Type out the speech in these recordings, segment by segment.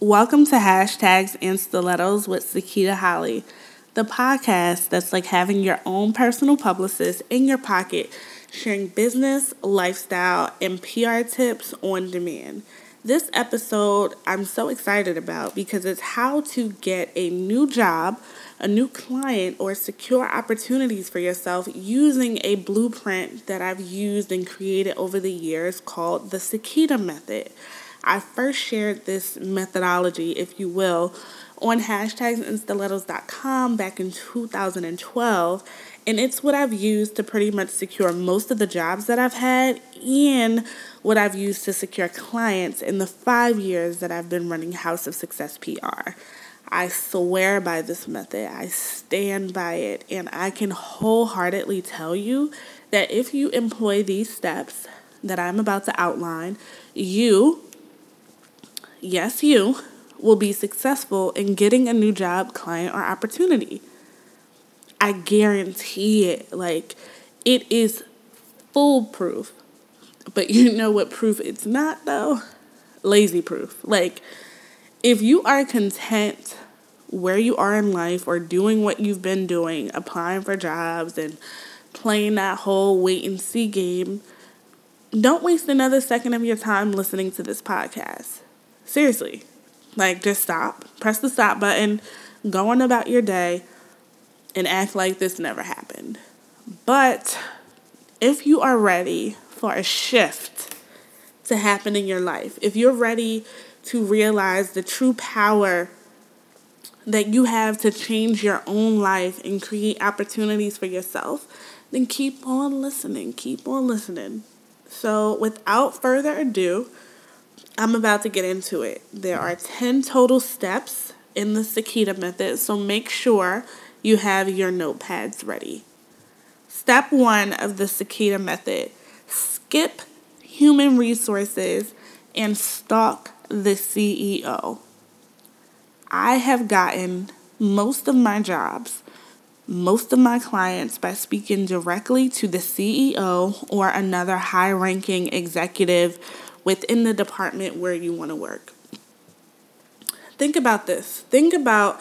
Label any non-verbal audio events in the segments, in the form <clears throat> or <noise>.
Welcome to Hashtags and Stilettos with Sakita Holley, the podcast that's like having your own personal publicist in your pocket, sharing business, lifestyle, and PR tips on demand. This episode I'm so excited about because it's how to get a new job, a new client, or secure opportunities for yourself using a blueprint that I've used and created over the years called the Sakita Method. I first shared this methodology, if you will, on hashtagsandstilettos.com back in 2012. And it's what I've used to pretty much secure most of the jobs that I've had and what I've used to secure clients in the five years that I've been running House of Success PR. I swear by this method, I stand by it, and I can wholeheartedly tell you that if you employ these steps that I'm about to outline, you yes, you will be successful in getting a new job, client, or opportunity. I guarantee it. Like, it is foolproof. But you <laughs> know what proof it's not, though? Lazy proof. Like, if you are content where you are in life or doing what you've been doing, applying for jobs and playing that whole wait and see game, don't waste another second of your time listening to this podcast. Seriously. Like, just stop. Press the stop button. Go on about your day and act like this never happened. But if you are ready for a shift to happen in your life, if you're ready to realize the true power that you have to change your own life and create opportunities for yourself, then keep on listening. Keep on listening. So, without further ado, I'm about to get into it. There are 10 total steps in the Sakita method, so make sure you have your notepads ready. Step one of the Sakita method skip human resources and stalk the CEO. I have gotten most of my jobs, most of my clients by speaking directly to the CEO or another high ranking executive within the department where you want to work. Think about this. Think about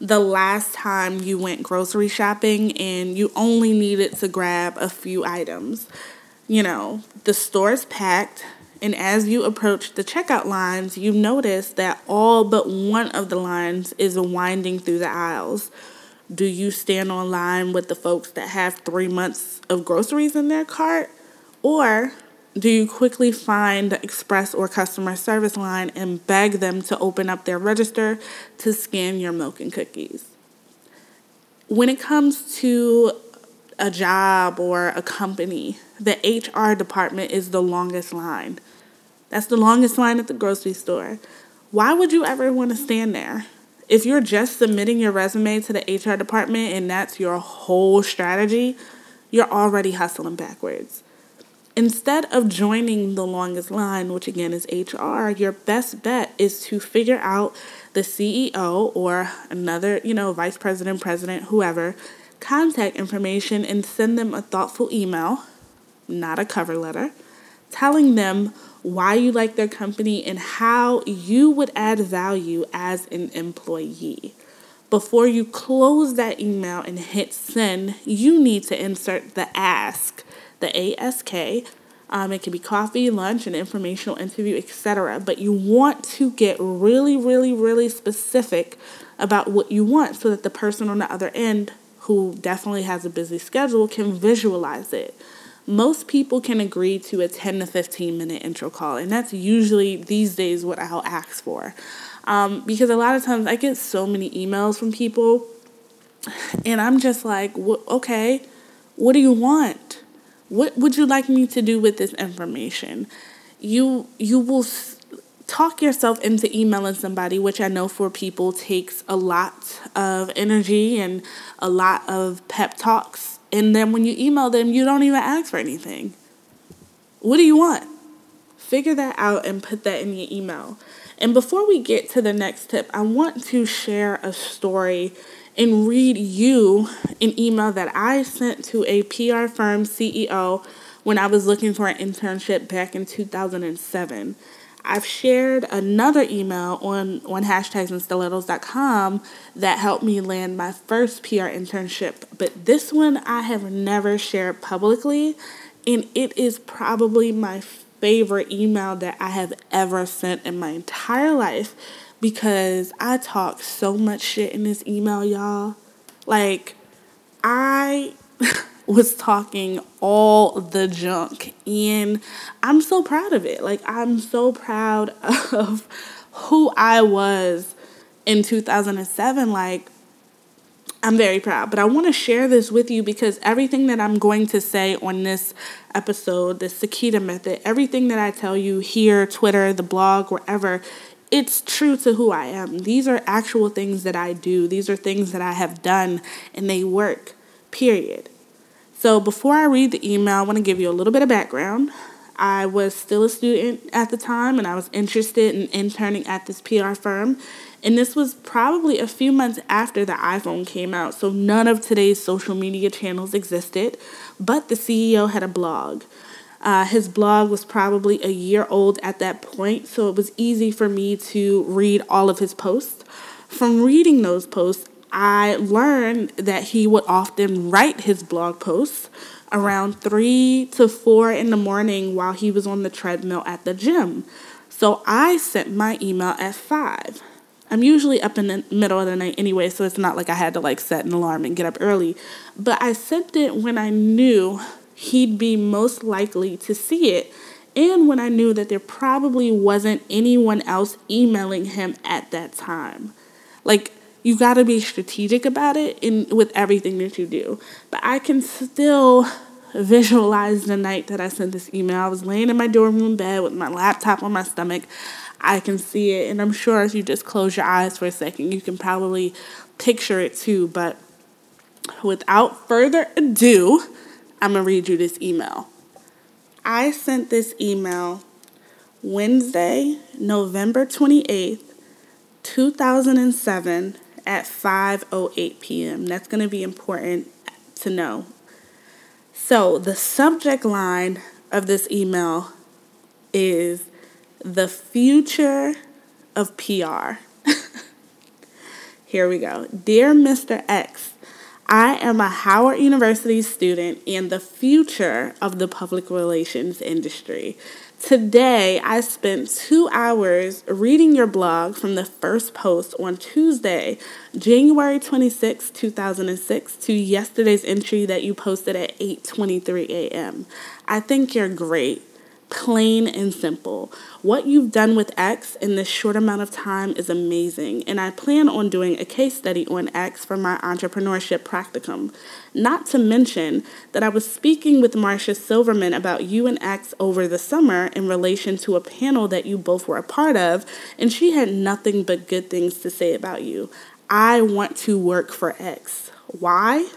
the last time you went grocery shopping and you only needed to grab a few items. You know, the store is packed, and as you approach the checkout lines, you notice that all but one of the lines is winding through the aisles. Do you stand on line with the folks that have three months of groceries in their cart? Or do you quickly find the express or customer service line and beg them to open up their register to scan your milk and cookies? When it comes to a job or a company, the HR department is the longest line. That's the longest line at the grocery store. Why would you ever want to stand there? If you're just submitting your resume to the HR department and that's your whole strategy, you're already hustling backwards. Instead of joining the longest line, which again is HR, your best bet is to figure out the CEO or another, you know, vice president, president, whoever, contact information and send them a thoughtful email, not a cover letter, telling them why you like their company and how you would add value as an employee. Before you close that email and hit send, you need to insert the ask the ASK. Um, it can be coffee, lunch, an informational interview, etc. But you want to get really, really, really specific about what you want so that the person on the other end, who definitely has a busy schedule, can visualize it. Most people can agree to a 10 to 15 minute intro call, and that's usually these days what I'll ask for. Um, because a lot of times I get so many emails from people, and I'm just like, okay, what do you want? What would you like me to do with this information? You you will talk yourself into emailing somebody, which I know for people takes a lot of energy and a lot of pep talks. And then when you email them, you don't even ask for anything. What do you want? Figure that out and put that in your email. And before we get to the next tip, I want to share a story and read you an email that I sent to a PR firm CEO when I was looking for an internship back in 2007. I've shared another email on, on hashtags and stilettos.com that helped me land my first PR internship, but this one I have never shared publicly, and it is probably my favorite email that I have ever sent in my entire life because I talk so much shit in this email, y'all. Like, I <laughs> was talking all the junk, and I'm so proud of it. Like, I'm so proud <laughs> of who I was in 2007. Like, I'm very proud, but I want to share this with you because everything that I'm going to say on this episode, the Sakita method, everything that I tell you here, Twitter, the blog, wherever, it's true to who I am. These are actual things that I do. These are things that I have done and they work. Period. So before I read the email, I want to give you a little bit of background. I was still a student at the time and I was interested in interning at this PR firm. And this was probably a few months after the iPhone came out, so none of today's social media channels existed, but the CEO had a blog. Uh, his blog was probably a year old at that point, so it was easy for me to read all of his posts. From reading those posts, I learned that he would often write his blog posts around 3 to 4 in the morning while he was on the treadmill at the gym. So I sent my email at 5. I'm usually up in the middle of the night anyway, so it's not like I had to like set an alarm and get up early. But I sent it when I knew he'd be most likely to see it. And when I knew that there probably wasn't anyone else emailing him at that time. Like, you got to be strategic about it in with everything that you do. But I can still visualize the night that I sent this email. I was laying in my dorm room bed with my laptop on my stomach. I can see it, and I'm sure if you just close your eyes for a second, you can probably picture it too. But without further ado, I'm going to read you this email. I sent this email Wednesday, November 28th, 2007 at 5:08 p.m. That's going to be important to know. So, the subject line of this email is the future of PR. <laughs> Here we go. Dear Mr. X, I am a Howard University student and the future of the public relations industry. Today, I spent two hours reading your blog from the first post on Tuesday, January 26, 2006, to yesterday's entry that you posted at 8:23 a.m. I think you're great plain and simple. What you've done with X in this short amount of time is amazing, and I plan on doing a case study on X for my entrepreneurship practicum. Not to mention that I was speaking with Marcia Silverman about you and X over the summer in relation to a panel that you both were a part of, and she had nothing but good things to say about you. I want to work for X. Why?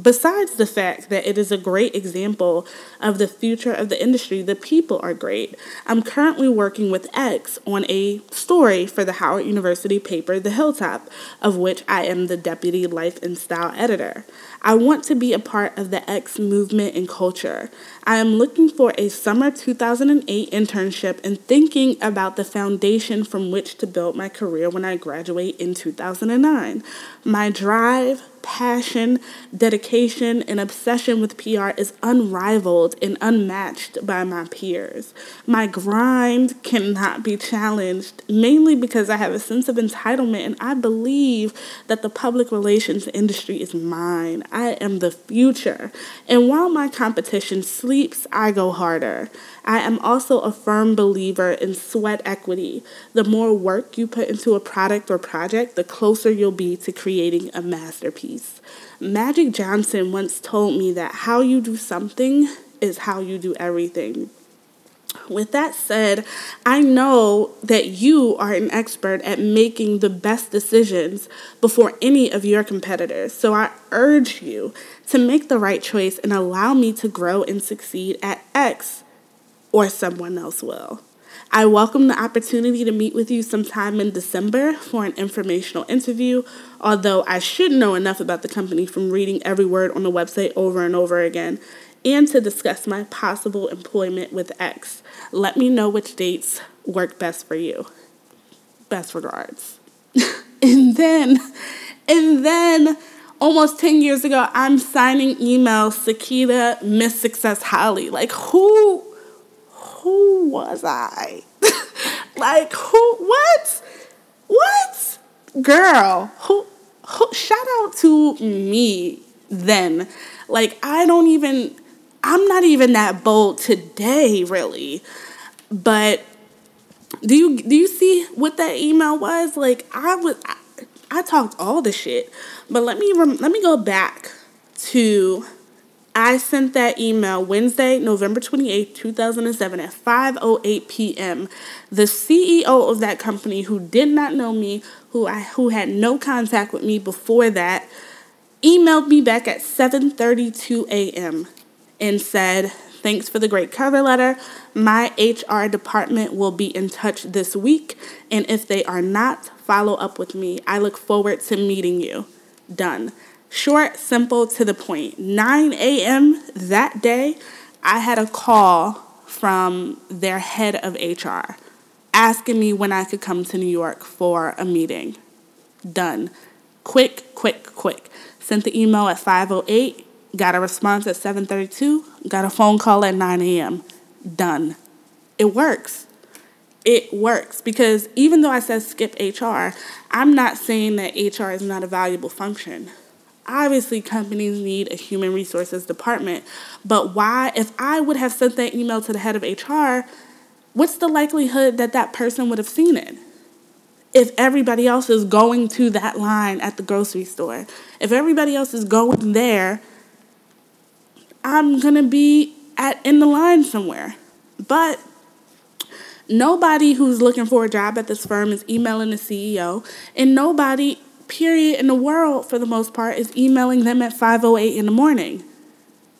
Besides the fact that it is a great example of the future of the industry, the people are great. I'm currently working with X on a story for the Howard University paper, The Hilltop, of which I am the deputy life and style editor. I want to be a part of the X movement and culture. I am looking for a summer 2008 internship and thinking about the foundation from which to build my career when I graduate in 2009. My drive, passion, dedication, and obsession with PR is unrivaled and unmatched by my peers. My grind cannot be challenged, mainly because I have a sense of entitlement and I believe that the public relations industry is mine. I am the future. And while my competition sleeps, I go harder. I am also a firm believer in sweat equity. The more work you put into a product or project, the closer you'll be to creating a masterpiece. Magic Johnson once told me that how you do something is how you do everything. With that said, I know that you are an expert at making the best decisions before any of your competitors. So I urge you to make the right choice and allow me to grow and succeed at X, or someone else will. I welcome the opportunity to meet with you sometime in December for an informational interview, although I should know enough about the company from reading every word on the website over and over again. and to discuss my possible employment with X. Let me know which dates work best for you. Best regards. <laughs> and then, and then almost 10 years ago, I'm signing emails, Sakita, Miss Success Holley. Like, who, who was I? <laughs> like, who, what? What? Girl, who, who, shout out to me then. Like, I don't even, I'm not even that bold today, really. But do you do you see what that email was? Like, I was, I, I talked all the shit, but let me rem- let me go back to I sent that email Wednesday, November 28th, 2007 at 5:08 p.m. The CEO of that company who did not know me, who I who had no contact with me before that, emailed me back at 7:32 a.m. and said, "Thanks for the great cover letter. My HR department will be in touch this week, and if they are not, follow up with me. I look forward to meeting you." Done. Short, simple, to the point. 9 a.m. that day, I had a call from their head of HR asking me when I could come to New York for a meeting. Done. Quick, quick, quick. Sent the email at 508, got a response at 732, got a phone call at 9 a.m. Done. It works. It works because even though I said skip HR, I'm not saying that HR is not a valuable function. Obviously, companies need a human resources department, but why, if I would have sent that email to the head of HR, what's the likelihood that that person would have seen it? If everybody else is going to that line at the grocery store, if everybody else is going there, I'm gonna be at in the line somewhere. But nobody who's looking for a job at this firm is emailing the CEO, and nobody, period, in the world for the most part is emailing them at 5:08 in the morning.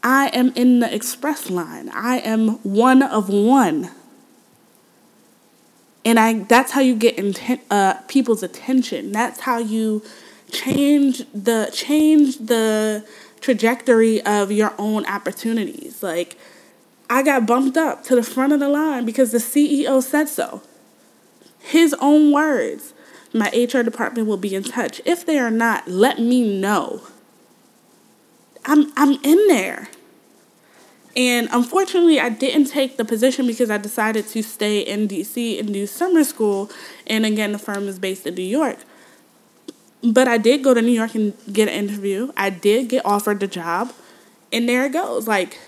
I am in the express line. I am one of one. And I that's how you get inten- uh, people's attention. That's how you change the change the trajectory of your own opportunities. Like I got bumped up to the front of the line because the CEO said so. His own words. My HR department will be in touch. If they are not, let me know. I'm I'm in there. And unfortunately, I didn't take the position because I decided to stay in DC and do summer school. And again, the firm is based in New York. But I did go to New York and get an interview. I did get offered the job. And there it goes. Like,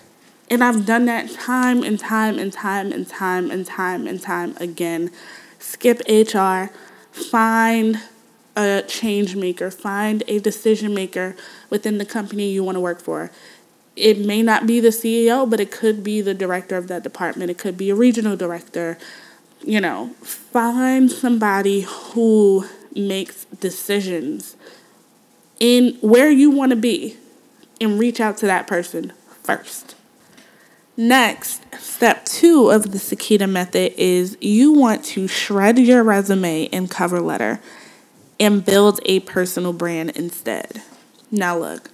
and I've done that time and time and time and time and time and time again. Skip HR, find a change maker, find a decision maker within the company you want to work for. It may not be the CEO, but it could be the director of that department. It could be a regional director. You know, find somebody who makes decisions in where you want to be and reach out to that person first. Next, step two of the Sakita method is you want to shred your resume and cover letter and build a personal brand instead. Now, look,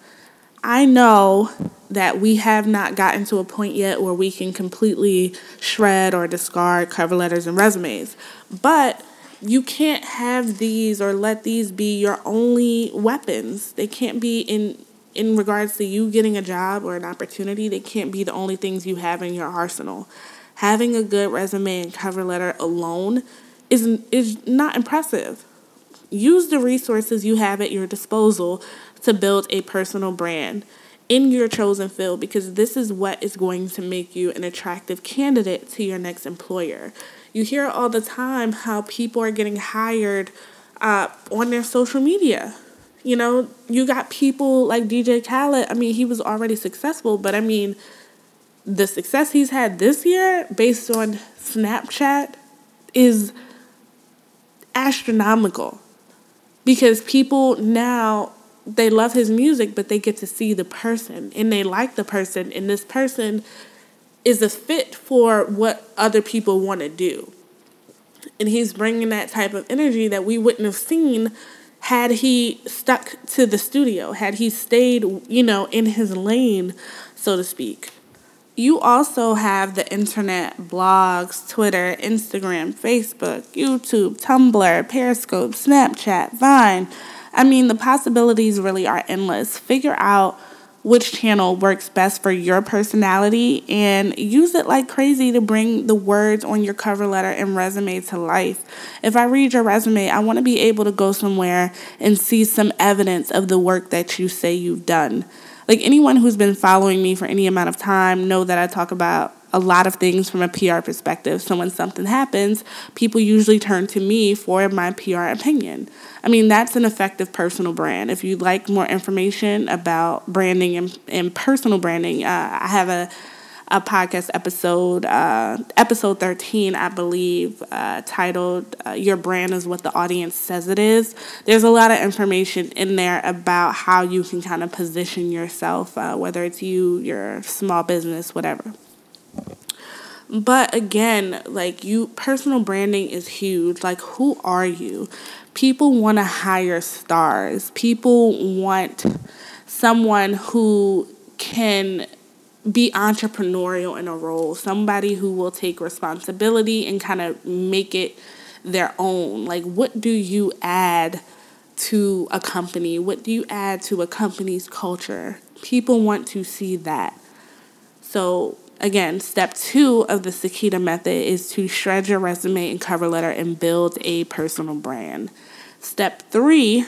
I know that we have not gotten to a point yet where we can completely shred or discard cover letters and resumes, but you can't have these or let these be your only weapons. They can't be in in regards to you getting a job or an opportunity, they can't be the only things you have in your arsenal. Having a good resume and cover letter alone is is not impressive. Use the resources you have at your disposal to build a personal brand in your chosen field because this is what is going to make you an attractive candidate to your next employer. You hear all the time how people are getting hired uh, on their social media. You know, you got people like DJ Khaled. I mean, he was already successful, but I mean, the success he's had this year based on Snapchat is astronomical because people now they love his music but they get to see the person and they like the person and this person is a fit for what other people want to do and he's bringing that type of energy that we wouldn't have seen had he stuck to the studio had he stayed you know in his lane so to speak You also have the internet, blogs, Twitter, Instagram, Facebook, YouTube, Tumblr, Periscope, Snapchat, Vine. I mean, the possibilities really are endless. Figure out which channel works best for your personality and use it like crazy to bring the words on your cover letter and resume to life. If I read your resume, I want to be able to go somewhere and see some evidence of the work that you say you've done like anyone who's been following me for any amount of time know that I talk about a lot of things from a PR perspective. So when something happens, people usually turn to me for my PR opinion. I mean, that's an effective personal brand. If you'd like more information about branding and, and personal branding, uh, I have a a podcast episode, uh, episode 13, I believe, uh, titled uh, Your Brand is What the Audience Says It Is. There's a lot of information in there about how you can kind of position yourself, uh, whether it's you, your small business, whatever. But again, like you, personal branding is huge. Like, who are you? People want to hire stars, people want someone who can be entrepreneurial in a role, somebody who will take responsibility and kind of make it their own. Like, what do you add to a company? What do you add to a company's culture? People want to see that. So, again, step two of the Sakita method is to shred your resume and cover letter and build a personal brand. Step three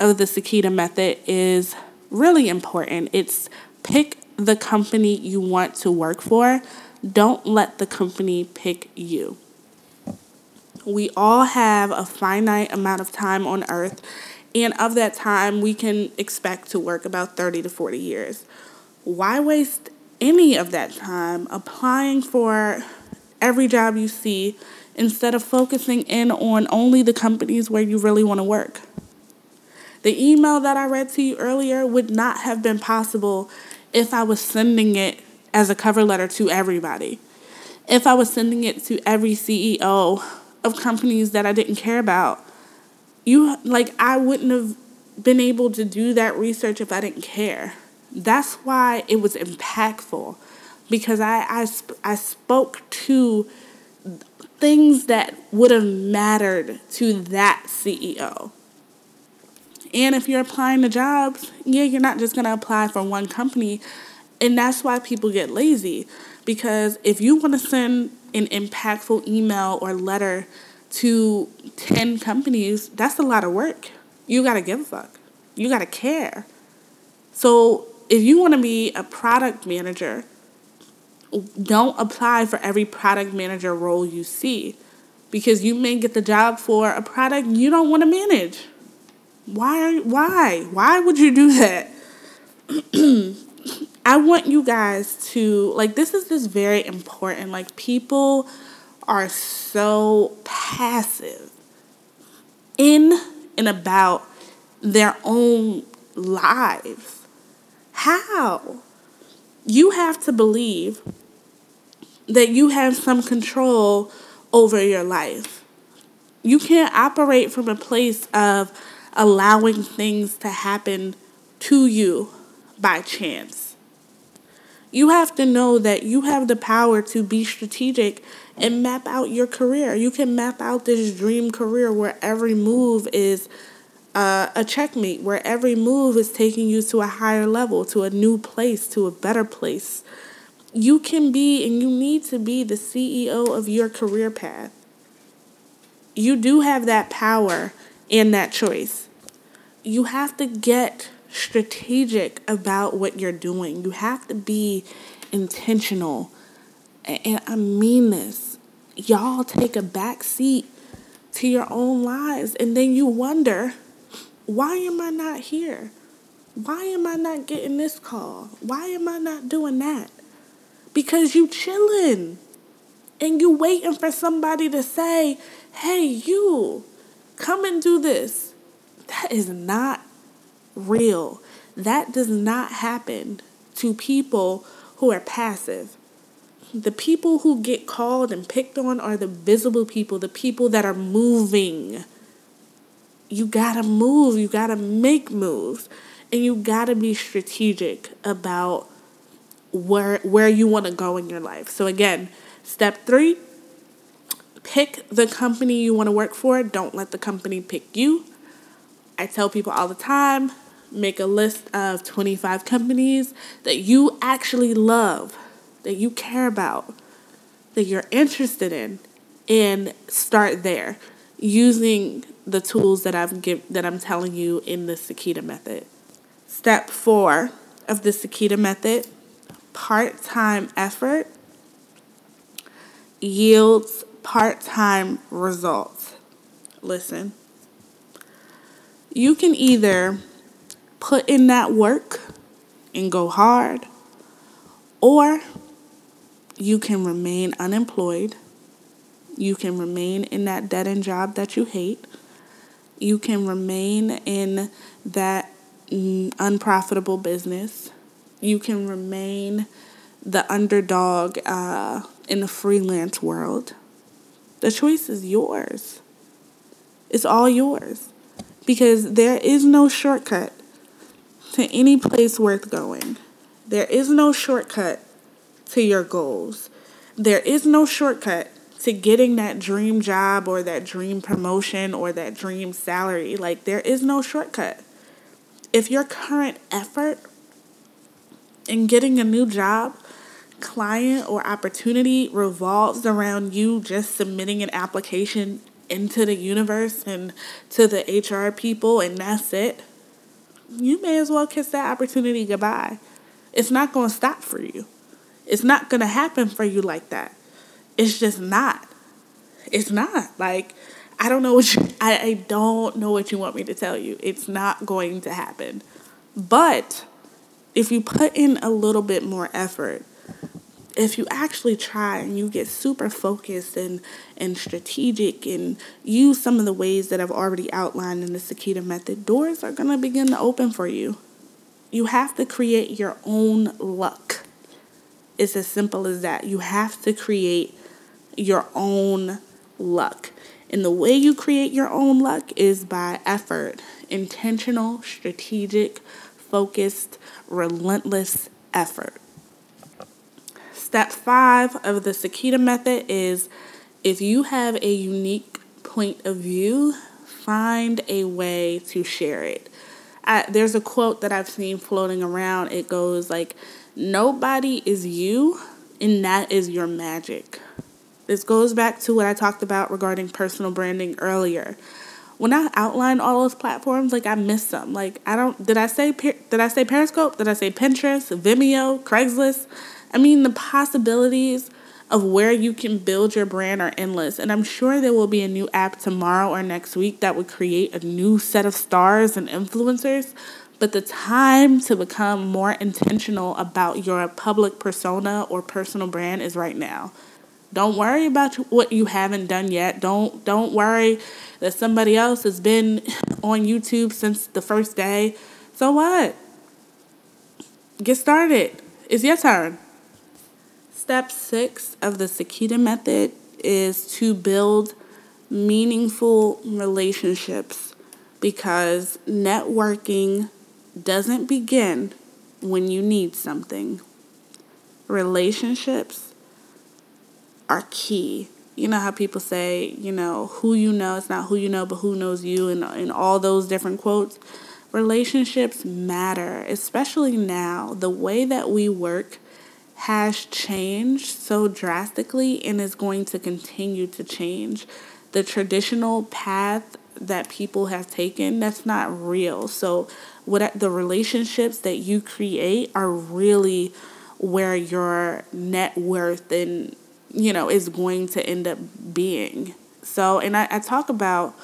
of the Sakita method is really important. It's pick the company you want to work for. Don't let the company pick you. We all have a finite amount of time on earth, and of that time, we can expect to work about 30 to 40 years. Why waste any of that time applying for every job you see instead of focusing in on only the companies where you really want to work? The email that I read to you earlier would not have been possible if I was sending it as a cover letter to everybody. If I was sending it to every CEO of companies that I didn't care about, you like I wouldn't have been able to do that research if I didn't care. That's why it was impactful because I I, I spoke to things that would have mattered to that CEO. And if you're applying to jobs, yeah, you're not just going to apply for one company. And that's why people get lazy. Because if you want to send an impactful email or letter to 10 companies, that's a lot of work. You got to give a fuck. You got to care. So if you want to be a product manager, don't apply for every product manager role you see because you may get the job for a product you don't want to manage. Why? Why? Why would you do that? <clears throat> I want you guys to like this is just very important. Like people are so passive in and about their own lives. How? You have to believe that you have some control over your life. You can't operate from a place of allowing things to happen to you by chance. You have to know that you have the power to be strategic and map out your career. You can map out this dream career where every move is uh, a checkmate, where every move is taking you to a higher level, to a new place, to a better place. You can be and you need to be the CEO of your career path. You do have that power and that choice. You have to get strategic about what you're doing. You have to be intentional. And I mean this. Y'all take a back seat to your own lives and then you wonder, why am I not here? Why am I not getting this call? Why am I not doing that? Because you chilling and you waiting for somebody to say, "Hey, you, come and do this." That is not real. That does not happen to people who are passive. The people who get called and picked on are the visible people, the people that are moving. You gotta move, you gotta make moves, and you gotta be strategic about where where you want to go in your life. So again, step 3, pick the company you want to work for. Don't let the company pick you. I tell people all the time, make a list of 25 companies that you actually love, that you care about, that you're interested in, and start there using the tools that I've give that I'm telling you in the Sakita method. Step 4 of the Sakita method, part-time effort yields part-time results. Listen. You can either put in that work and go hard, or you can remain unemployed. You can remain in that dead end job that you hate. You can remain in that unprofitable business. You can remain the underdog uh, in the freelance world. The choice is yours. It's all yours. Because there is no shortcut to any place worth going. There is no shortcut to your goals. There is no shortcut to getting that dream job or that dream promotion or that dream salary. Like, there is no shortcut. If your current effort in getting a new job, client, or opportunity revolves around you just submitting an application into the universe and to the HR people, and that's it you may as well kiss that opportunity goodbye. It's not going to stop for you. It's not going to happen for you like that. It's just not. It's not. Like, I don't know what you, <laughs> I, I don't know what you want me to tell you. It's not going to happen. But if you put in a little bit more effort, if you actually try and you get super focused and, and strategic and use some of the ways that I've already outlined in the Sakita method, doors are going to begin to open for you. You have to create your own luck. It's as simple as that. You have to create your own luck. And the way you create your own luck is by effort, intentional, strategic, focused, relentless effort. Step five of the Sakita method is if you have a unique point of view, find a way to share it. I, there's a quote that I've seen floating around. It goes like, Nobody is you, and that is your magic. This goes back to what I talked about regarding personal branding earlier. When I outlined all those platforms, like I missed some. Like I don't did I say did I say Periscope? Did I say Pinterest, Vimeo, Craigslist? I mean, the possibilities of where you can build your brand are endless. And I'm sure there will be a new app tomorrow or next week that would create a new set of stars and influencers. But the time to become more intentional about your public persona or personal brand is right now. Don't worry about what you haven't done yet. Don't don't worry that somebody else has been on YouTube since the first day. So what? Get started. It's your turn. Step six of the Sakita method is to build meaningful relationships because networking doesn't begin when you need something. Relationships are key. You know how people say, you know, who you know, it's not who you know, but who knows you, and, and all those different quotes. Relationships matter, especially now. The way that we work has changed so drastically and is going to continue to change. The traditional path that people have taken, that's not real. So, what the relationships that you create are really where your net worth and you know is going to end up being. So, and I, I talk about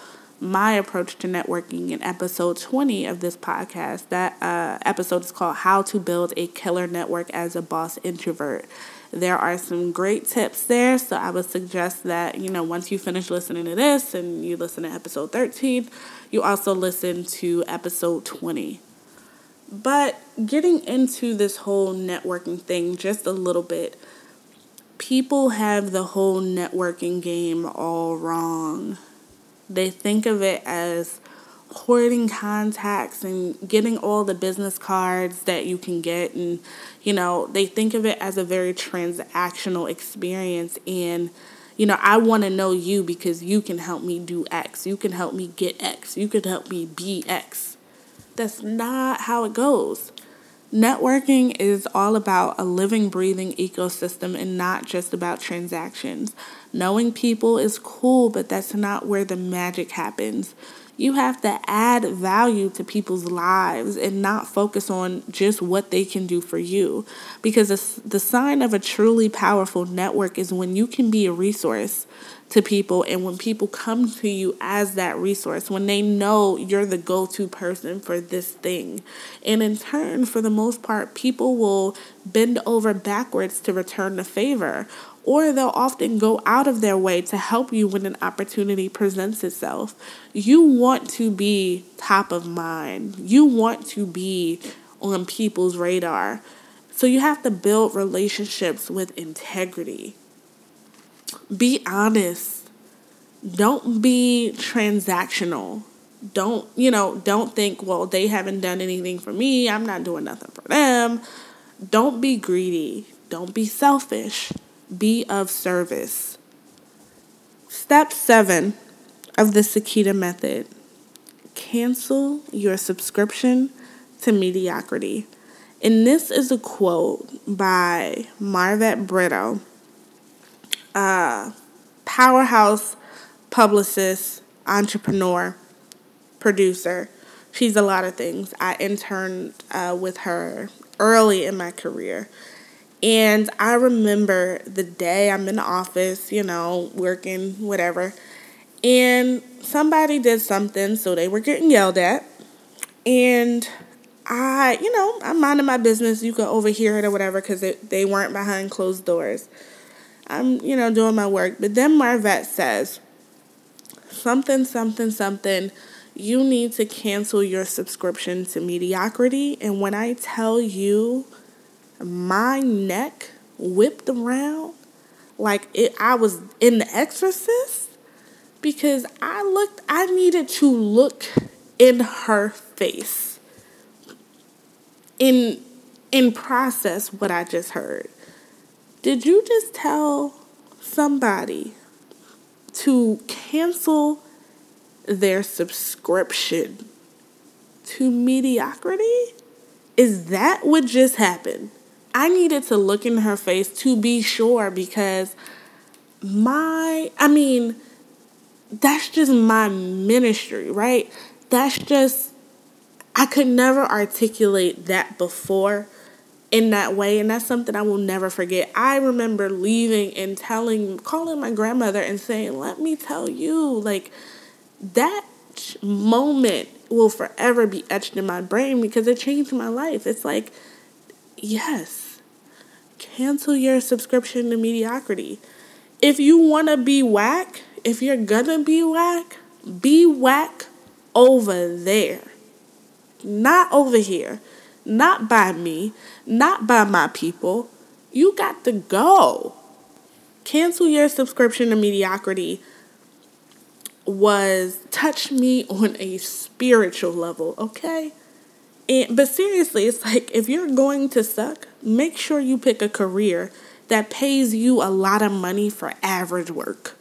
my approach to networking in episode 20 of this podcast. That uh, episode is called How to Build a Killer Network as a Boss Introvert. There are some great tips there, so I would suggest that, you know, once you finish listening to this and you listen to episode 13, you also listen to episode 20. But getting into this whole networking thing just a little bit, people have the whole networking game all wrong. They think of it as hoarding contacts and getting all the business cards that you can get and you know they think of it as a very transactional experience. And you know i want to know you because you can help me do x you can help me get x you can help me be x. That's not how it goes Networking is all about a living, breathing ecosystem and not just about transactions. Knowing people is cool, but that's not where the magic happens. You have to add value to people's lives and not focus on just what they can do for you. Because the sign of a truly powerful network is when you can be a resource to people and when people come to you as that resource, when they know you're the go to person for this thing. And in turn, for the most part, people will bend over backwards to return the favor. Or they'll often go out of their way to help you when an opportunity presents itself. You want to be top of mind. You want to be on people's radar. So you have to build relationships with integrity be honest. Don't be transactional. Don't, you know, don't think, well, they haven't done anything for me. I'm not doing nothing for them. Don't be greedy. Don't be selfish. Be of service. Step seven of the Sakita method cancel your subscription to mediocrity. And this is a quote by Marvet Britto uh, powerhouse publicist, entrepreneur, producer. She's a lot of things. I interned uh, with her early in my career. And I remember the day I'm in the office, you know, working, whatever, and somebody did something, so they were getting yelled at. And I, you know, I'm minding my business. You could overhear it or whatever because they weren't behind closed doors. I'm, you know, doing my work. But then Marvet says, something, something, something, you need to cancel your subscription to mediocrity. And when I tell you, my neck whipped around like it, I was in The Exorcist because I looked, I needed to look in her face in in process what I just heard. Did you just tell somebody to cancel their subscription to mediocrity? Is that what just happened? I needed to look in her face to be sure because my, I mean, that's just my ministry, right? That's just, I could never articulate that before in that way and that's something I will never forget. I remember leaving and telling calling my grandmother and saying, "Let me tell you, like that moment will forever be etched in my brain because it changed my life." It's like, yes. Cancel your subscription to mediocrity. If you want to be whack, if you're gonna be whack, be whack over there. Not over here not by me, not by my people. You got to go. Cancel your subscription to mediocrity was touch me on a spiritual level, okay? And but seriously, it's like if you're going to suck, make sure you pick a career that pays you a lot of money for average work.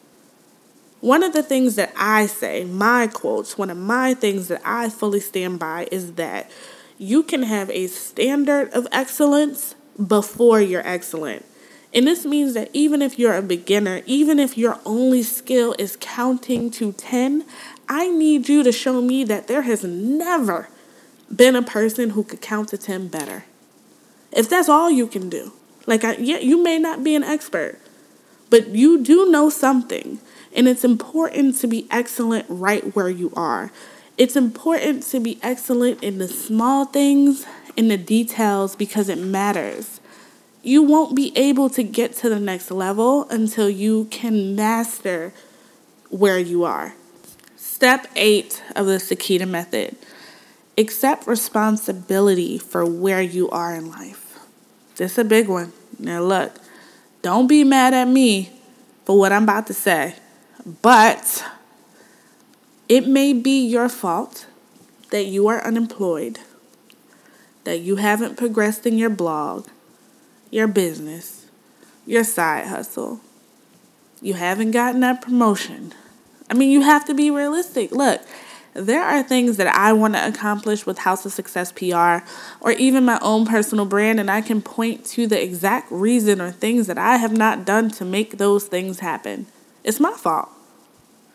One of the things that I say, my quotes, one of my things that I fully stand by is that you can have a standard of excellence before you're excellent. And this means that even if you're a beginner, even if your only skill is counting to 10, I need you to show me that there has never been a person who could count to 10 better. If that's all you can do, like, I, yeah, you may not be an expert, but you do know something. And it's important to be excellent right where you are. It's important to be excellent in the small things, in the details, because it matters. You won't be able to get to the next level until you can master where you are. Step eight of the Sakita method accept responsibility for where you are in life. This is a big one. Now, look, don't be mad at me for what I'm about to say, but it may be your fault that you are unemployed, that you haven't progressed in your blog, your business, your side hustle, you haven't gotten that promotion. I mean, you have to be realistic. Look, there are things that I want to accomplish with House of Success PR or even my own personal brand, and I can point to the exact reason or things that I have not done to make those things happen. It's my fault.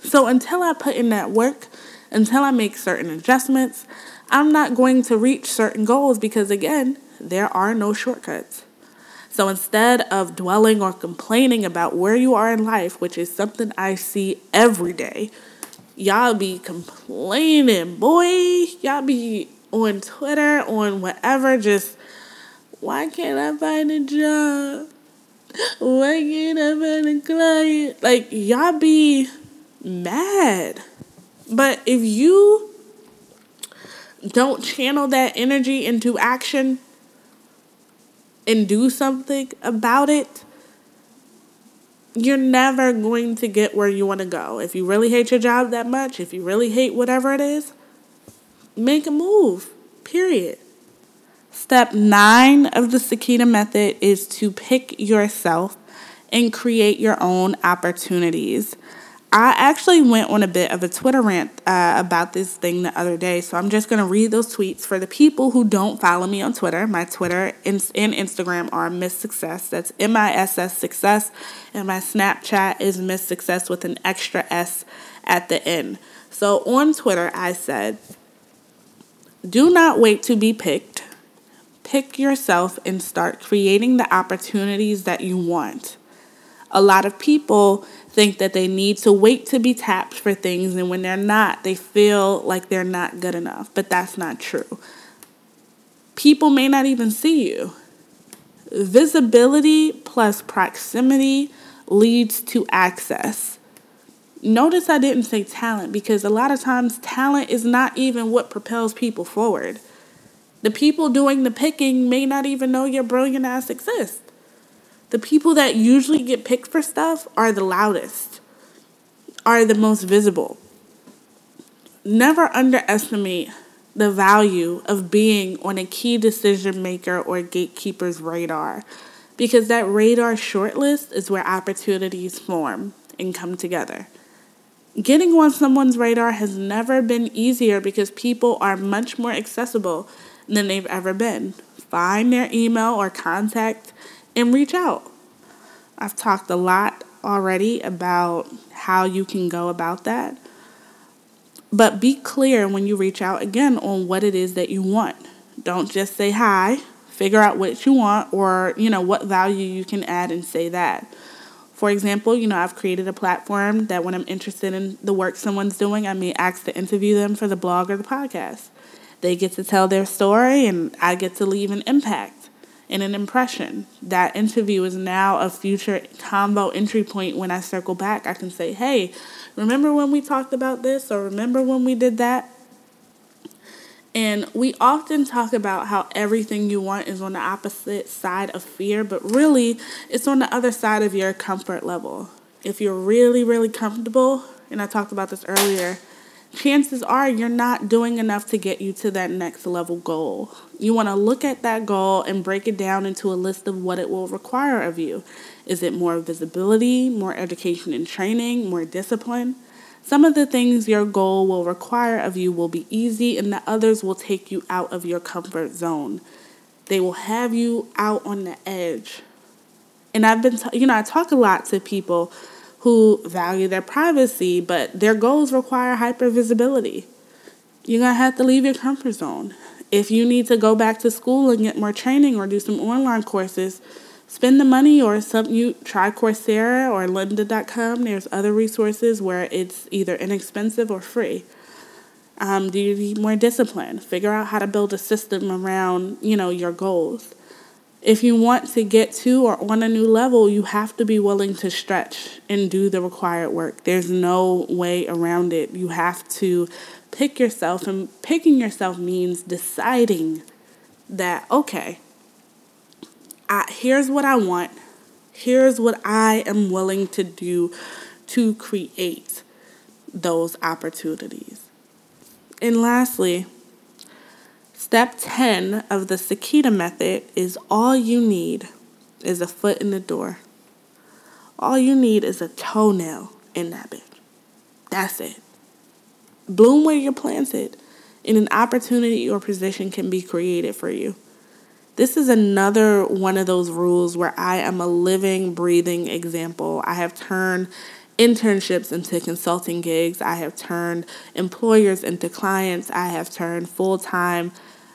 So until I put in that work, until I make certain adjustments, I'm not going to reach certain goals because, again, there are no shortcuts. So instead of dwelling or complaining about where you are in life, which is something I see every day, y'all be complaining, boy. Y'all be on Twitter, on whatever, just why can't I find a job? Why can't I find a client? Like, y'all be mad. But if you don't channel that energy into action, and do something about it, you're never going to get where you want to go. If you really hate your job that much, if you really hate whatever it is, make a move, period. Step nine of the Sakita method is to pick yourself and create your own opportunities. I actually went on a bit of a Twitter rant uh, about this thing the other day, so I'm just going to read those tweets for the people who don't follow me on Twitter. My Twitter and, Instagram are Miss Success. That's M I S S Success. And my Snapchat is Miss Success with an extra S at the end. So on Twitter, I said, Do not wait to be picked. Pick yourself and start creating the opportunities that you want. A lot of people think that they need to wait to be tapped for things, and when they're not, they feel like they're not good enough. But that's not true. People may not even see you. Visibility plus proximity leads to access. Notice I didn't say talent because a lot of times talent is not even what propels people forward. The people doing the picking may not even know your brilliant ass exists the people that usually get picked for stuff are the loudest, are the most visible. Never underestimate the value of being on a key decision maker or gatekeeper's radar because that radar shortlist is where opportunities form and come together. Getting on someone's radar has never been easier because people are much more accessible than they've ever been. Find their email or contact and reach out. I've talked a lot already about how you can go about that. But be clear when you reach out again on what it is that you want. Don't just say hi, figure out what you want or, you know, what value you can add and say that. For example, you know, I've created a platform that when I'm interested in the work someone's doing, I may ask to interview them for the blog or the podcast. They get to tell their story and I get to leave an impact and an impression. That interview is now a future combo entry point when I circle back. I can say, hey, remember when we talked about this or remember when we did that? And we often talk about how everything you want is on the opposite side of fear, but really it's on the other side of your comfort level. If you're really, really comfortable, and I talked about this earlier, chances are you're not doing enough to get you to that next level goal. You want to look at that goal and break it down into a list of what it will require of you. Is it more visibility, more education and training, more discipline? Some of the things your goal will require of you will be easy, and the others will take you out of your comfort zone. They will have you out on the edge. And I've been, t- you know, I talk a lot to people who value their privacy, but their goals require hyper visibility. You're going to have to leave your comfort zone. If you need to go back to school and get more training or do some online courses, spend the money or some you try Coursera or lynda.com. There's other resources where it's either inexpensive or free. Um, do you need more discipline? Figure out how to build a system around, you know, your goals if you want to get to or on a new level, you have to be willing to stretch and do the required work. There's no way around it. You have to pick yourself, and picking yourself means deciding that, okay, I, here's what I want, here's what I am willing to do to create those opportunities. And lastly, Step 10 of the Sakita method is all you need is a foot in the door. All you need is a toenail in that bitch. That's it. Bloom where you're planted, and an opportunity or position can be created for you. This is another one of those rules where I am a living, breathing example. I have turned internships into consulting gigs. I have turned employers into clients. I have turned full time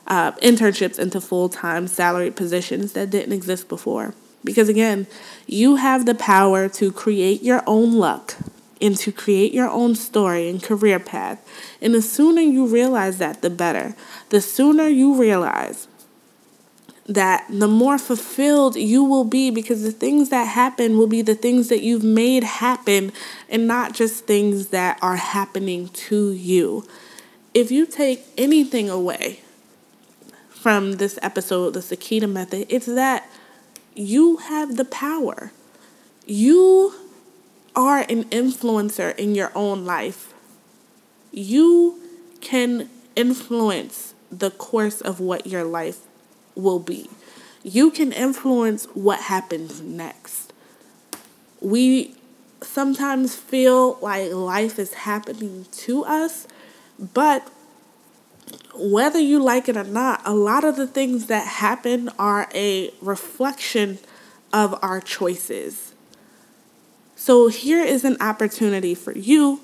uh, internships into full time salaried positions that didn't exist before. Because again, you have the power to create your own luck and to create your own story and career path. And the sooner you realize that, the better. The sooner you realize that the more fulfilled you will be because the things that happen will be the things that you've made happen and not just things that are happening to you. If you take anything away from this episode, the Sakita method, it's that you have the power. You are an influencer in your own life. You can influence the course of what your life will be. You can influence what happens next. We sometimes feel like life is happening to us, but whether you like it or not, a lot of the things that happen are a reflection of our choices. So here is an opportunity for you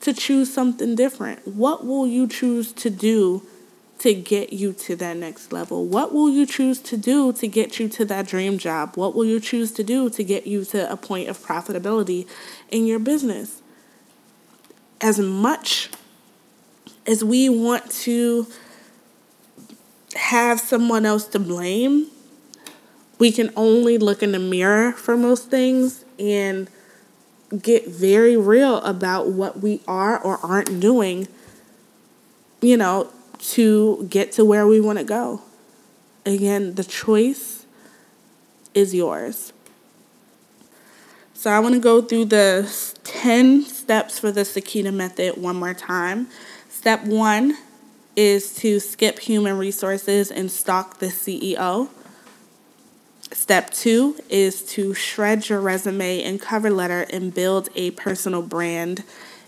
to choose something different. What will you choose to do to get you to that next level? What will you choose to do to get you to that dream job? What will you choose to do to get you to a point of profitability in your business? As much as we want to have someone else to blame, we can only look in the mirror for most things and get very real about what we are or aren't doing, you know, to get to where we want to go. Again, the choice is yours. So I want to go through the 10 steps for the Sakita method one more time. Step one is to skip human resources and stalk the CEO. Step two is to shred your resume and cover letter and build a personal brand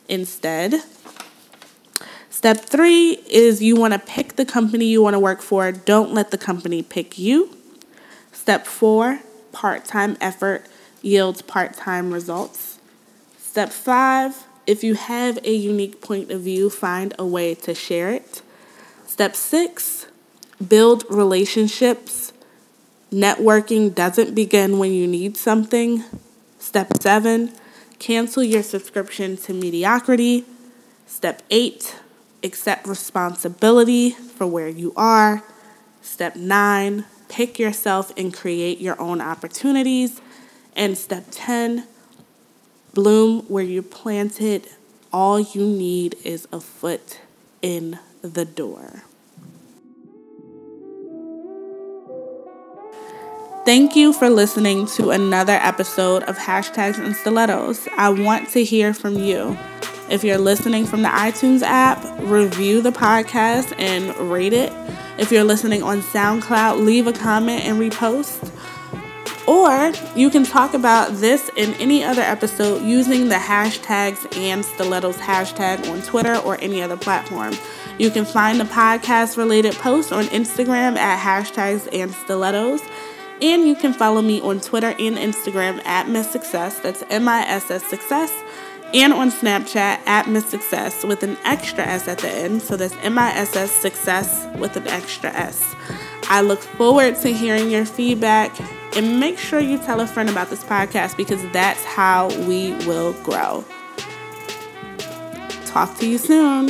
instead. Step three is you want to pick the company you want to work for. Don't let the company pick you. Step four, part time effort yields part time results. Step five, if you have a unique point of view, find a way to share it. Step six, build relationships. Networking doesn't begin when you need something. Step seven, cancel your subscription to mediocrity. Step eight, accept responsibility for where you are. Step nine, pick yourself and create your own opportunities. And step 10, bloom where you planted. All you need is a foot in the door. Thank you for listening to another episode of Hashtags and Stilettos. I want to hear from you. If you're listening from the iTunes app, review the podcast and rate it. If you're listening on SoundCloud, leave a comment and repost. Or you can talk about this in any other episode using the hashtags and stilettos hashtag on Twitter or any other platform. You can find the podcast related posts on Instagram at hashtags and stilettos. And you can follow me on Twitter and Instagram at Miss Success. That's M I S S Success and on Snapchat at Miss Success with an extra S at the end. So that's M I S S Success with an extra S. I look forward to hearing your feedback and make sure you tell a friend about this podcast because that's how we will grow. Talk to you soon.